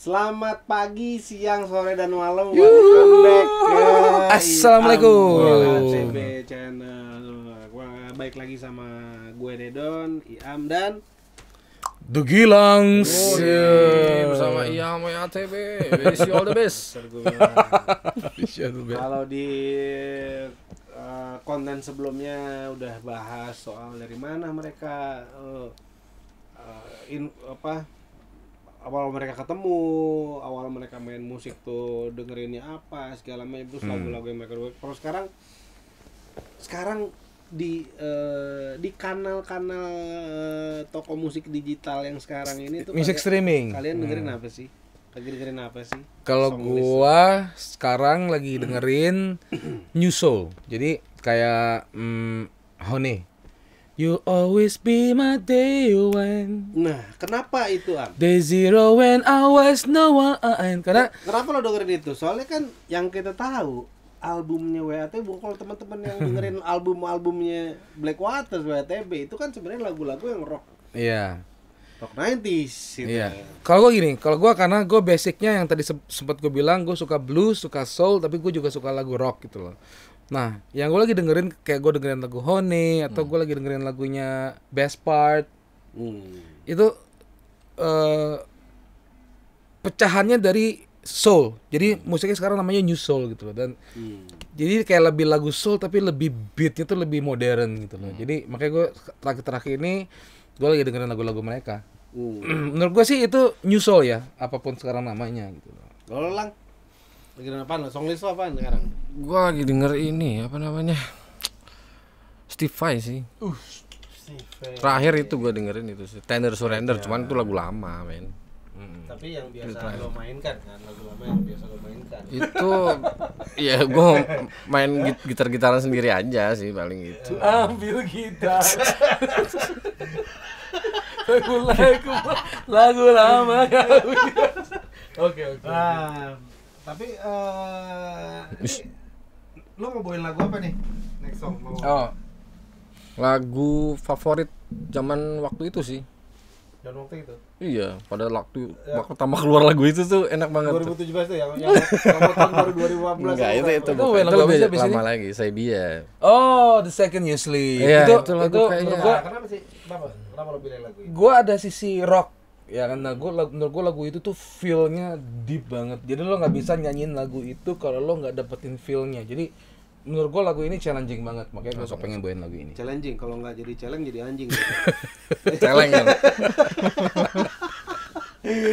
Selamat pagi, siang, sore, dan malam. Welcome back ke Assalamualaikum. Iam CB channel. Gua baik lagi sama gue Dedon, Iam dan The Gilang. Oh, iya, bersama Iya sama ATB. Wish you all the best. Kalau di uh, konten sebelumnya udah bahas soal dari mana mereka uh, uh, in, apa awal mereka ketemu, awal mereka main musik tuh dengerinnya apa segala macam terus lagu-lagu yang mereka buat. Kalau sekarang sekarang di eh, di kanal-kanal eh, toko musik digital yang sekarang ini tuh kalian- streaming. Kalian dengerin apa sih? Lagi dengerin apa sih? Kalau Song list. gua sekarang lagi dengerin New Soul. Jadi kayak mm, Honey. You always be my day one. Nah, kenapa itu Am? Day zero when I was no one. Karena Kenapa lo dengerin itu? Soalnya kan yang kita tahu albumnya WATB kalau teman-teman yang dengerin album-albumnya Blackwater WATB itu kan sebenarnya lagu-lagu yang rock iya. rock 90s gitu. Iya. Kalau gue gini, kalau gue karena gue basicnya yang tadi se- sempat gue bilang gue suka blues, suka soul, tapi gue juga suka lagu rock gitu loh. Nah, yang gue lagi dengerin kayak gue dengerin lagu Honey atau gue lagi dengerin lagunya Best Part Hmm. itu eh pecahannya dari soul. Jadi musiknya sekarang namanya new soul gitu loh dan Hmm. jadi kayak lebih lagu soul tapi lebih beatnya tuh lebih modern gitu loh. Jadi makanya gue terakhir-terakhir ini gue lagi dengerin lagu-lagu mereka. Hmm. Menurut gue sih itu new soul ya, apa pun sekarang namanya gitu loh. Lo lang lagi dengerin apaan? lo? Song list lo apaan sekarang? Gua lagi denger ini apa namanya? Steve Vai sih. Terakhir itu gua dengerin itu sih. Tender Surrender, cuman itu lagu lama, men. Tapi yang biasa lo mainkan kan, lagu lama yang biasa lo mainkan. Itu ya gua main git- gitar-gitaran sendiri aja sih paling gitu. Ambil gitar. lagu lagu lagu lama Oke oke. Tapi eh ini, lo mau bawain lagu apa nih? Next song mau. Oh, Lagu favorit zaman waktu itu sih. Dan waktu itu. Iya, pada waktu waktu pertama keluar lagu itu tuh enak banget. tuh. 2017 tuh yang yang yang tahun baru 2015. Enggak, itu itu, Itu bukan. lagu itu apa lebih lama ini? lagi, saya dia. oh, the second you sleep. Iya, itu, itu lagu itu kayaknya. menurut gua Nah, kenapa sih? Kenapa? Kenapa lo pilih lagu ini? gua ada sisi rock ya kan nah, gua, lag- menurut gua lagu itu tuh feel-nya deep banget jadi lo nggak bisa nyanyiin lagu itu kalau lo nggak dapetin feel-nya jadi menurut gua lagu ini challenging banget makanya gua pengen bawain lagu ini Challenging, kalau nggak jadi challenge jadi anjing. Celeng kan.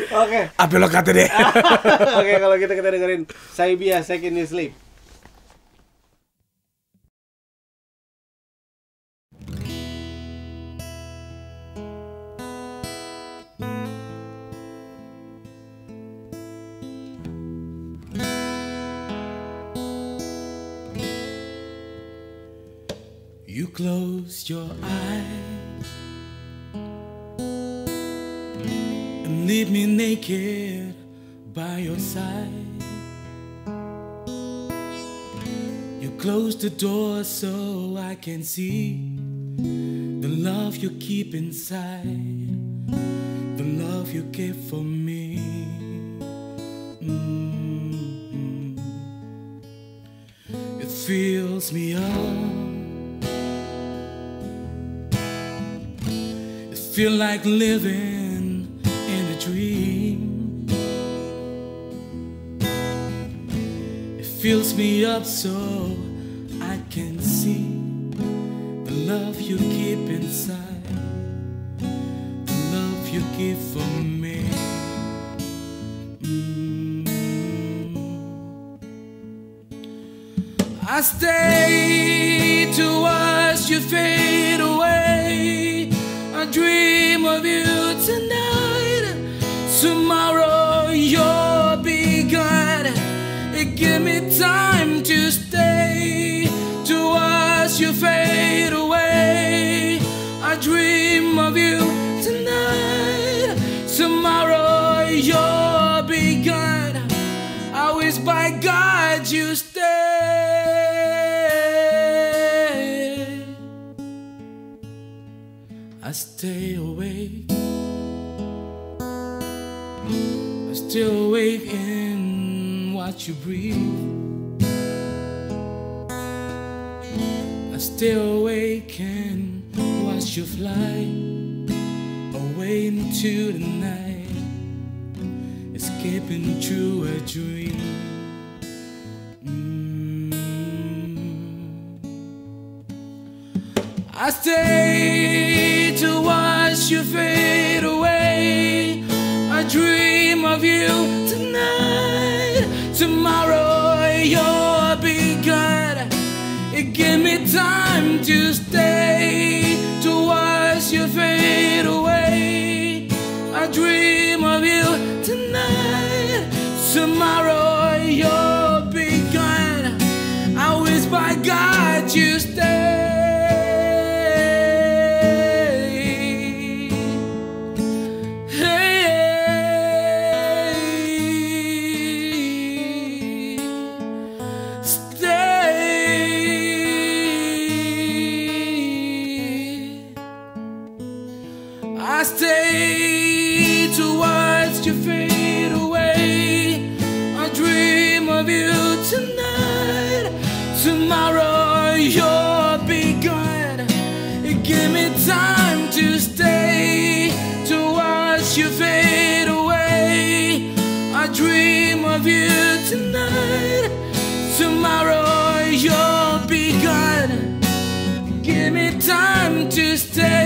Oke. apa lo kata deh Oke, kalau gitu kita dengerin Saibia Second You Sleep. You close your eyes and leave me naked by your side. You close the door so I can see the love you keep inside, the love you give for me. Mm. It fills me up. Feel like living in a dream. It fills me up so I can see the love you keep inside, the love you give for me. Mm. I stay to watch you fade Tomorrow you'll be gone. Give me time to stay to watch you fade away. I dream of you tonight. Tomorrow you'll be gone. I wish by God you stay. I stay you breathe. I stay awake and watch you fly away into the night, escaping through a dream. Mm. I stay to watch you fade away. I dream of you. Tomorrow you'll be good. It give me time to stay to watch you fade away. I dream of you tonight. Tomorrow Just day.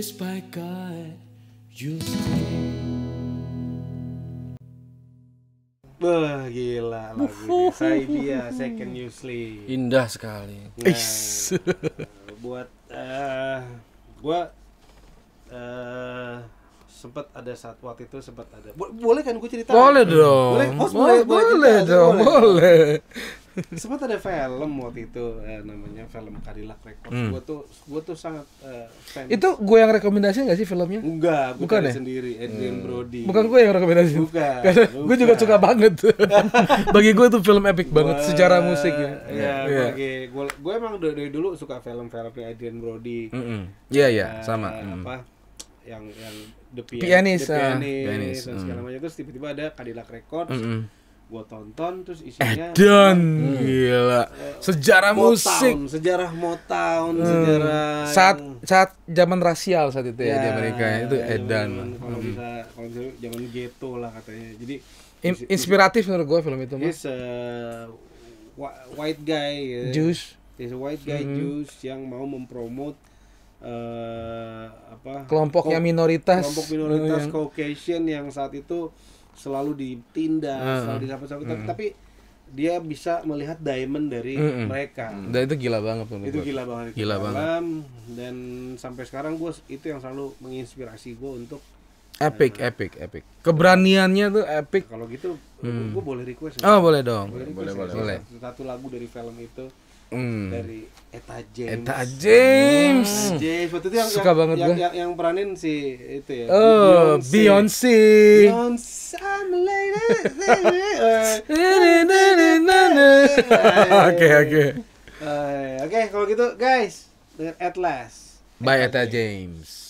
Stay. I wish by God you stay. Wah, gila lagunya. Saya dia Second You Sleep. Indah sekali. Nah, buat eh gua eh sempat ada saat waktu itu sempat ada. Bo- boleh kan gue cerita? Boleh dong. Boleh, host boleh, boleh, boleh boleh kita, dong, boleh. boleh. sempat ada film waktu itu eh, namanya film Cadillac Records. Hmm. Gua tuh gua tuh sangat eh, fan. Itu gue yang rekomendasi gak sih filmnya? enggak, gue Bukan ya? sendiri Adrian Brody. Bukan gue yang rekomendasi. Bukan, Karena gue juga suka banget. Bagi gue tuh film epic banget secara musik ya. Iya, Iya. bagi gue gue emang dari, dulu suka film-filmnya Adrian Brody. Iya iya Eh, sama. Mm. Yang yang the, Pian- Pianist, the ah, Pianist, pianist, dan segala mm. macam terus tiba-tiba ada Cadillac Records Mm-mm. gue tonton terus isinya Edan gila. Sejarah Motown, musik. sejarah Motown Hmm. sejarah Saat yang- saat zaman rasial saat itu ya, di Ya, Amerika itu zaman- Edan. kalau bisa kalau bisa zaman ghetto lah katanya jadi In- inspiratif menurut gue film itu whi- white guy ya. Juice. He's a white guy Mhm. Jews yang mau mempromot eh apa Kelompoknya ko- minoritas. kelompok minoritas Yang- Caucasian yang saat itu selalu ditindas, Ah. selalu disapa-sapa tapi, tapi dia bisa melihat diamond dari Mm-mm. mereka. Dan itu gila banget menurut Itu gila banget itu Gila film. dan sampai sekarang gue itu yang selalu menginspirasi gue untuk Epic, epic, epic. Keberaniannya tuh epic. kalau gitu Hmm. gue boleh request? Oh, boleh dong. boleh, boleh, request boleh. nggak? Satu- satu lagu dari film itu Hmm. dari Eta James Eta James. Eta James waktu itu yang Suka yang, banget yang, gua. yang, yang peranin si itu ya Oh, Beyonce. Beyonce. Oke, oke. Eh, Oke, kalau gitu guys, dengan Atlas. By Eta James. Alright.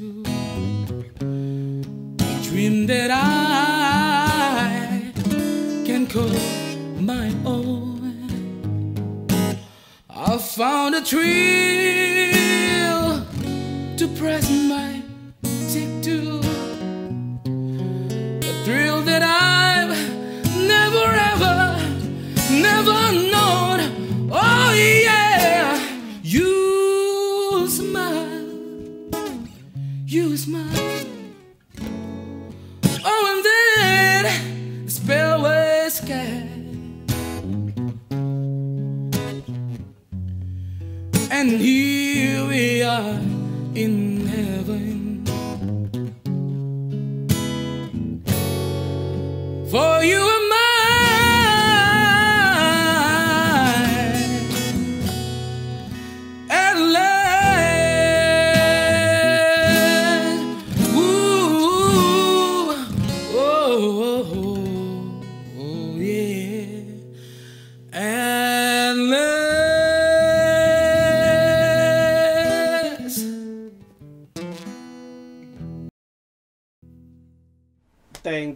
A dream that I can call my own. I found a thrill to press my And here we are in heaven. For you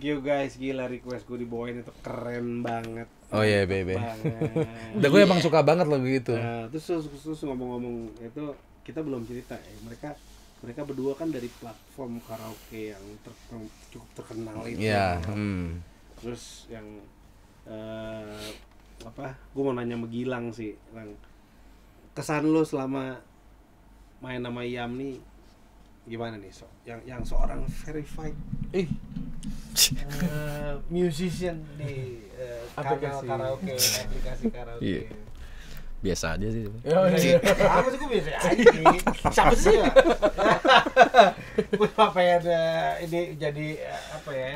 Thank you guys, gila request gue dibawain itu keren banget. Oh iya, Bebe. Banget. Udah gue emang suka banget lagu itu. Nah, terus, terus, terus ngomong-ngomong itu kita belum cerita ya. Mereka mereka berdua kan dari platform karaoke yang ter- cukup terkenal itu. Iya, hmm. Terus yang eh, apa? Gue mau nanya sama Gilang sih, Lang. Kesan lo selama main sama Yam nih gimana nih so? Yang yang seorang verified eh, musician di kanal Aplikasi. karaoke, aplikasi karaoke. Iya. Biasa aja sih. Iya. Aku sih gue biasa aja. Siapa sih? Gue apa ya ada ini jadi apa ya?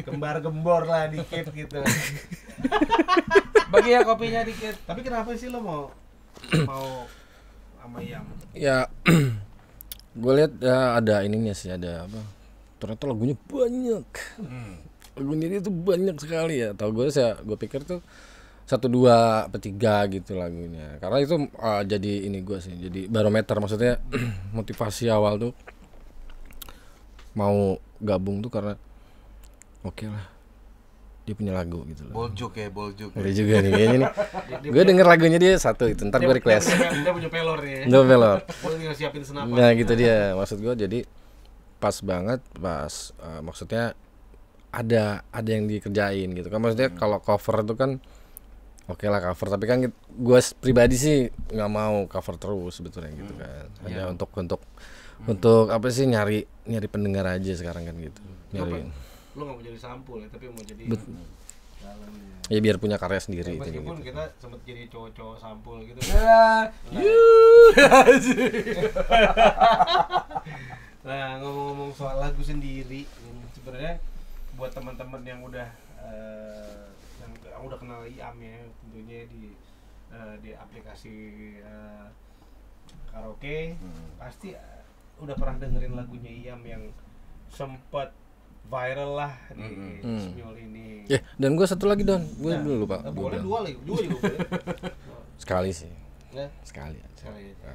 Gembar-gembor lah dikit gitu. bagi ya kopinya dikit. Tapi kenapa sih lo mau mau sama yang Ya gue lihat ya ada ininya sih ada apa ternyata lagunya banyak. Lagunya dia tuh banyak sekali ya. Tau gue saya gue pikir tuh satu dua apa tiga gitu lagunya. Karena itu uh, jadi ini gue sih jadi barometer. Maksudnya motivasi awal tuh mau gabung tuh karena oke lah dia punya lagu gitu loh. Boljuk ya boljuk. Ngeri juga nih kayaknya nih. Gue denger lagunya dia satu itu ntar gue request. Dia punya pelor ya. Nggak pelor. Gue tinggal siapin senapan. Nah gitu dia. Maksud gue jadi pas banget pas eh, maksudnya ada ada yang dikerjain gitu kan. Maksudnya kalau cover itu kan oke lah cover. Tapi kan gue pribadi sih nggak mau cover terus sebetulnya gitu kan. Hanya untuk untuk untuk apa sih nyari nyari pendengar aja sekarang kan gitu. Nyari Lo gak mau jadi sampul ya, tapi mau jadi jalan ya. ya biar punya karya sendiri itu Meskipun gitu. kita sempat jadi cowok-cowok sampul gitu. Nah ngomong-ngomong soal lagu sendiri, sebenarnya buat teman-teman yang udah eh, yang, yang udah kenal IAM ya, tentunya di eh, di aplikasi eh, karaoke pasti eh, udah pernah dengerin lagunya IAM yang sempat viral lah di Hmm. Smule ini. ya dan gue satu lagi don gue Nah, dulu pak eh, boleh dua lagi, dua juga boleh. sekali sih Ya, sekali aja sekali aja.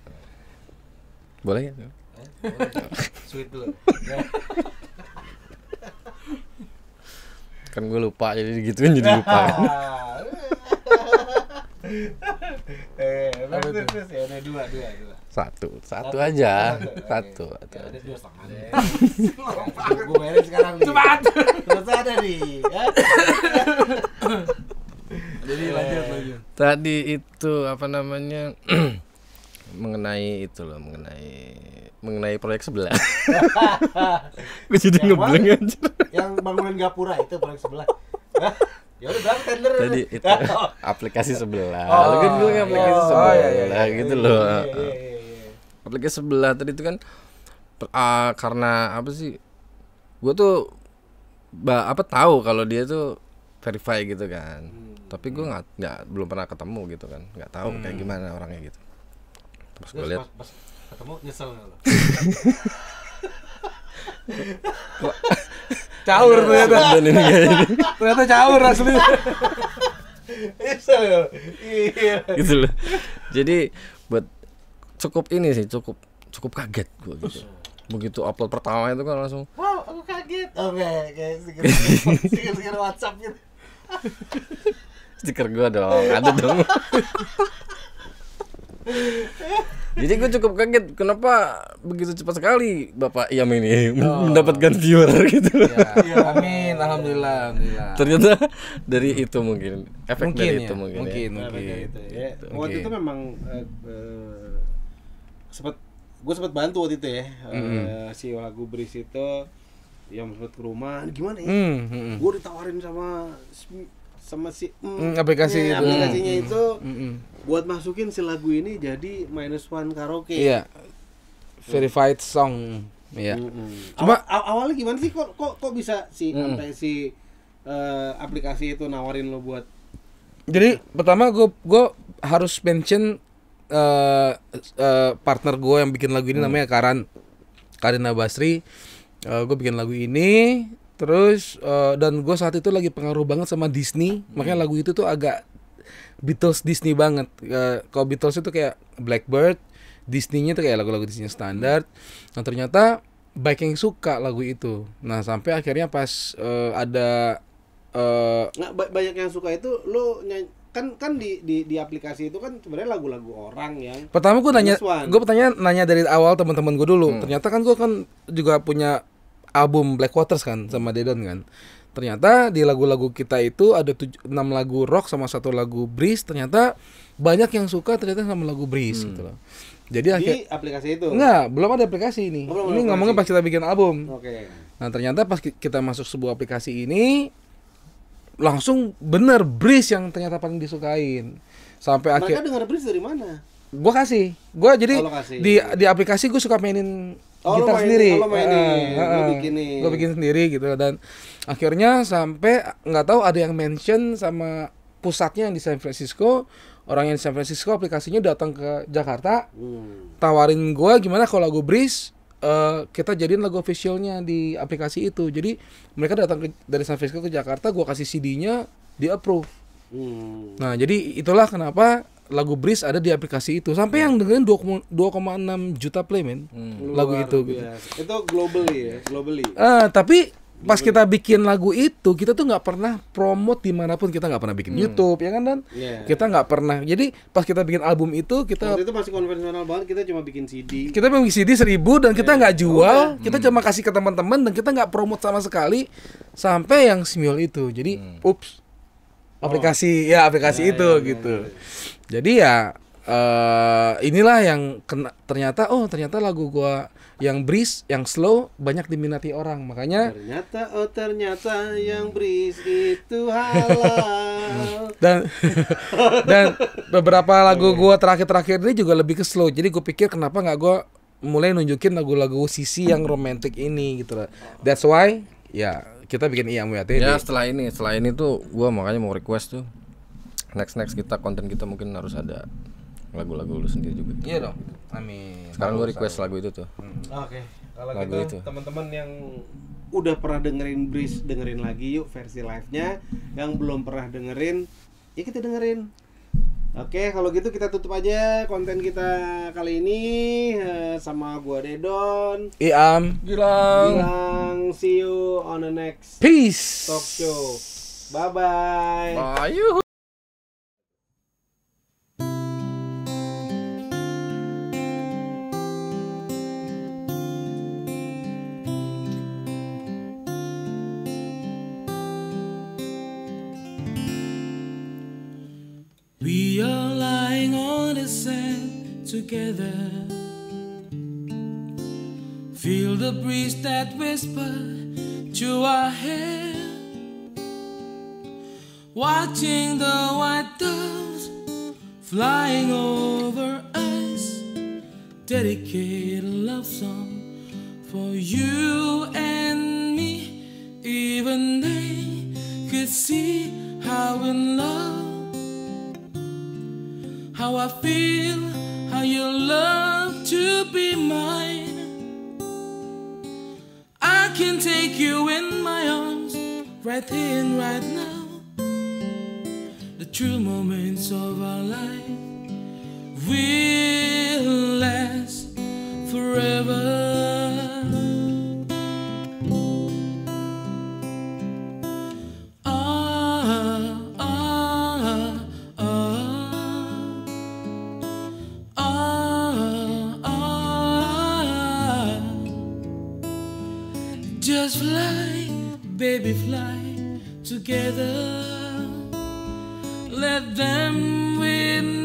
boleh ya Eh, boleh. Sweet dulu. Ya. kan gue lupa jadi gituin jadi lupa kan. Eh, terus terus ya udah dua dua dua. Satu, satu aja. Satu. Satu. udah dua setengah deh. Gue bayarin sekarang nih. Cepat. Terus ada nih. ya. Jadi lanjut lanjut. Tadi itu apa namanya? mengenai itu loh, mengenai mengenai proyek sebelah. Gue jadi Yang ngebleng aja. Yang bangunan gapura itu paling sebelah. Ya udah berapa tender? Tadi itu aplikasi sebelah. Oh, Lu kan bilang aplikasi oh, sebelah iya, iya, iya, gitu iya, loh. iya, iya, iya, aplikasi sebelah tadi itu kan ah, karena apa sih gue tuh ba, apa tahu kalau dia tuh verify gitu kan. Tapi gue nggak nggak belum pernah ketemu gitu kan. Nggak tahu kayak gimana orangnya gitu. Terus gue lihat. pas, pas ketemu nyesel nggak lo? Caur ternyata. ini Ternyata caur asli. Iya. gitu loh. Jadi buat cukup ini sih cukup cukup kaget gue gitu begitu upload pertama itu kan langsung Wow, aku kaget. Oh, kayak kayak stiker stiker WhatsApp gitu. stiker gue dong ada dong jadi gue cukup kaget kenapa begitu cepat sekali bapak Iam ini mendapatkan viewer gitu Ya, amin, alhamdulillah, alhamdulillah. ternyata dari itu mungkin efek mungkin dari ya, itu mungkin, mungkin, ya. Mungkin. kayak gitu ya. Waktu mungkin. itu memang eh, eh, sempat gue sempat bantu waktu itu ya eh, si lagu Bris itu yang sempat ke rumah gimana ya Hmm, hmm, hmm. gue ditawarin sama sama si mm, Hmm, aplikasi ya, itu. aplikasinya itu Hmm, hmm. buat masukin si lagu ini jadi minus one karaoke Iya. Verified song. Iya. Mm-mm. Cuma- Awal- aw- awalnya gimana sih kok kok kok bisa si sampai si eh, aplikasi itu nawarin lo buat Jadi pertama gue gue harus mention eh eh, partner gue yang bikin lagu ini namanya Karan Karina Basri. gue bikin lagu ini terus eh, dan gue saat itu lagi pengaruh banget sama Disney makanya lagu itu tuh agak Beatles Disney banget. Eh, kalau Beatles itu kayak Blackbird, Disney-nya tuh kayak lagu-lagu Disney standar. Nah ternyata baik yang suka lagu itu. Nah sampai akhirnya pas eh, ada eh, nggak ba- banyak yang suka itu lo nyanyi kan kan di di di aplikasi itu kan sebenarnya lagu-lagu orang yang Pertama gue nanya, gue pertanyaan nanya dari awal teman-teman gue dulu. Ternyata kan gue kan juga punya album Black Waters kan sama Dedon kan. Ternyata di lagu-lagu kita itu ada tuj- enam lagu rock sama satu lagu breeze. Ternyata banyak yang suka ternyata sama lagu breeze gitu loh. Jadi akhir di aplikasi itu enggak belum ada aplikasi ini. Oh, belum ini ngomongnya pas kita bikin album. oke Nah ternyata pas ki- kita masuk sebuah aplikasi ini langsung bener breeze yang ternyata paling disukain. Sampai akhir mereka dengar Bris dari mana? Gua kasih. Gua jadi Oh, kasih. di di aplikasi gua suka mainin Oh, gitar mainin- sendiri. oh, mainin, eh, bikinin. gua bikin sendiri gitu. Dan akhirnya sampai nggak tahu ada yang mention sama pusatnya yang di San Francisco. Orang yang di San Francisco aplikasinya datang ke Jakarta. Hmm. tawarin gua gimana kalau lagu Breeze eh, kita jadiin lagu officialnya di aplikasi itu jadi mereka datang ke, dari San Francisco ke Jakarta gua kasih CD-nya di approve Hmm. Nah, jadi itulah kenapa lagu Breeze ada di aplikasi itu. Sampai yang dengerin 2,6 juta play, men. Lagu Luar itu gitu. itu globally ya globally Ah, tapi pas kita bikin lagu itu, kita tuh nggak pernah promote di mana pun. Kita nggak pernah bikin YouTube, ya kan dan Iya. kita nggak pernah. Jadi pas kita bikin album itu, kita waktu itu masih konvensional banget kita cuma bikin CD kita memang CD seribu dan kita nggak jual, kita cuma kasih ke teman-teman dan kita nggak promote sama sekali sampai yang Simiol itu. Jadi, ups, aplikasi ya aplikasi itu gitu. Jadi ya eh inilah yang kena, ternyata oh ternyata lagu gua yang breeze, yang slow banyak diminati orang. Makanya ternyata oh ternyata yang Bris itu halal dan dan beberapa lagu gua terakhir-terakhir ini juga lebih ke slow. Jadi gue pikir kenapa nggak gua mulai nunjukin lagu-lagu sisi yang romantis ini gitu loh. That's why ya kita bikin iya ya ya setelah ini setelah ini tuh gua makanya mau request tuh next next kita konten kita mungkin harus ada lagu-lagu lu sendiri juga Iya dong. Amin. sekarang gua request lagu itu tuh Oke, kalau Lagu gitu itu. teman-teman yang udah pernah dengerin Breeze dengerin lagi yuk versi live-nya. Yang belum pernah dengerin, ya kita dengerin. Oke, kalau gitu kita tutup aja konten kita kali ini eh, sama gua Dedon. Iam. Gilang. Bilang see you on the next Peace. talk show. Bye bye. ayo together. Feel the breeze that whisper to our hair. Watching the white doves flying over us. Dedicate a love song for you and me. Even they could see how in love, how I feel, how you love to be mine. I can take you in my arms right here and right now. The true moments of our life will last forever. them with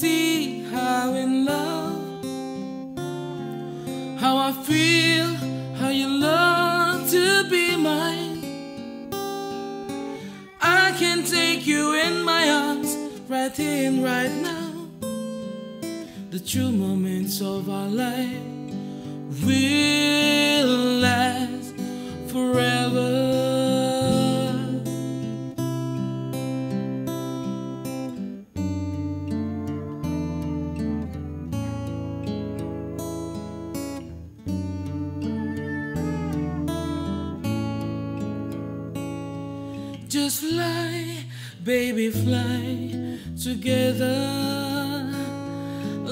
see how in love how I feel, how you love to be mine. I can take you in my arms right here right now. The true moments of our life will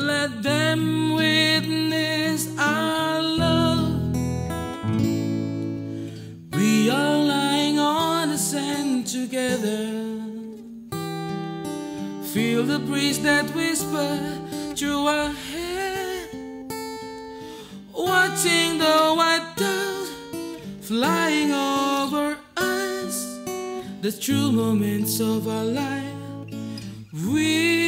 Let them witness our love. We are lying on the sand together. Feel the breeze that whisper through our hair. Watching the white doves flying over us the true moments of our life. We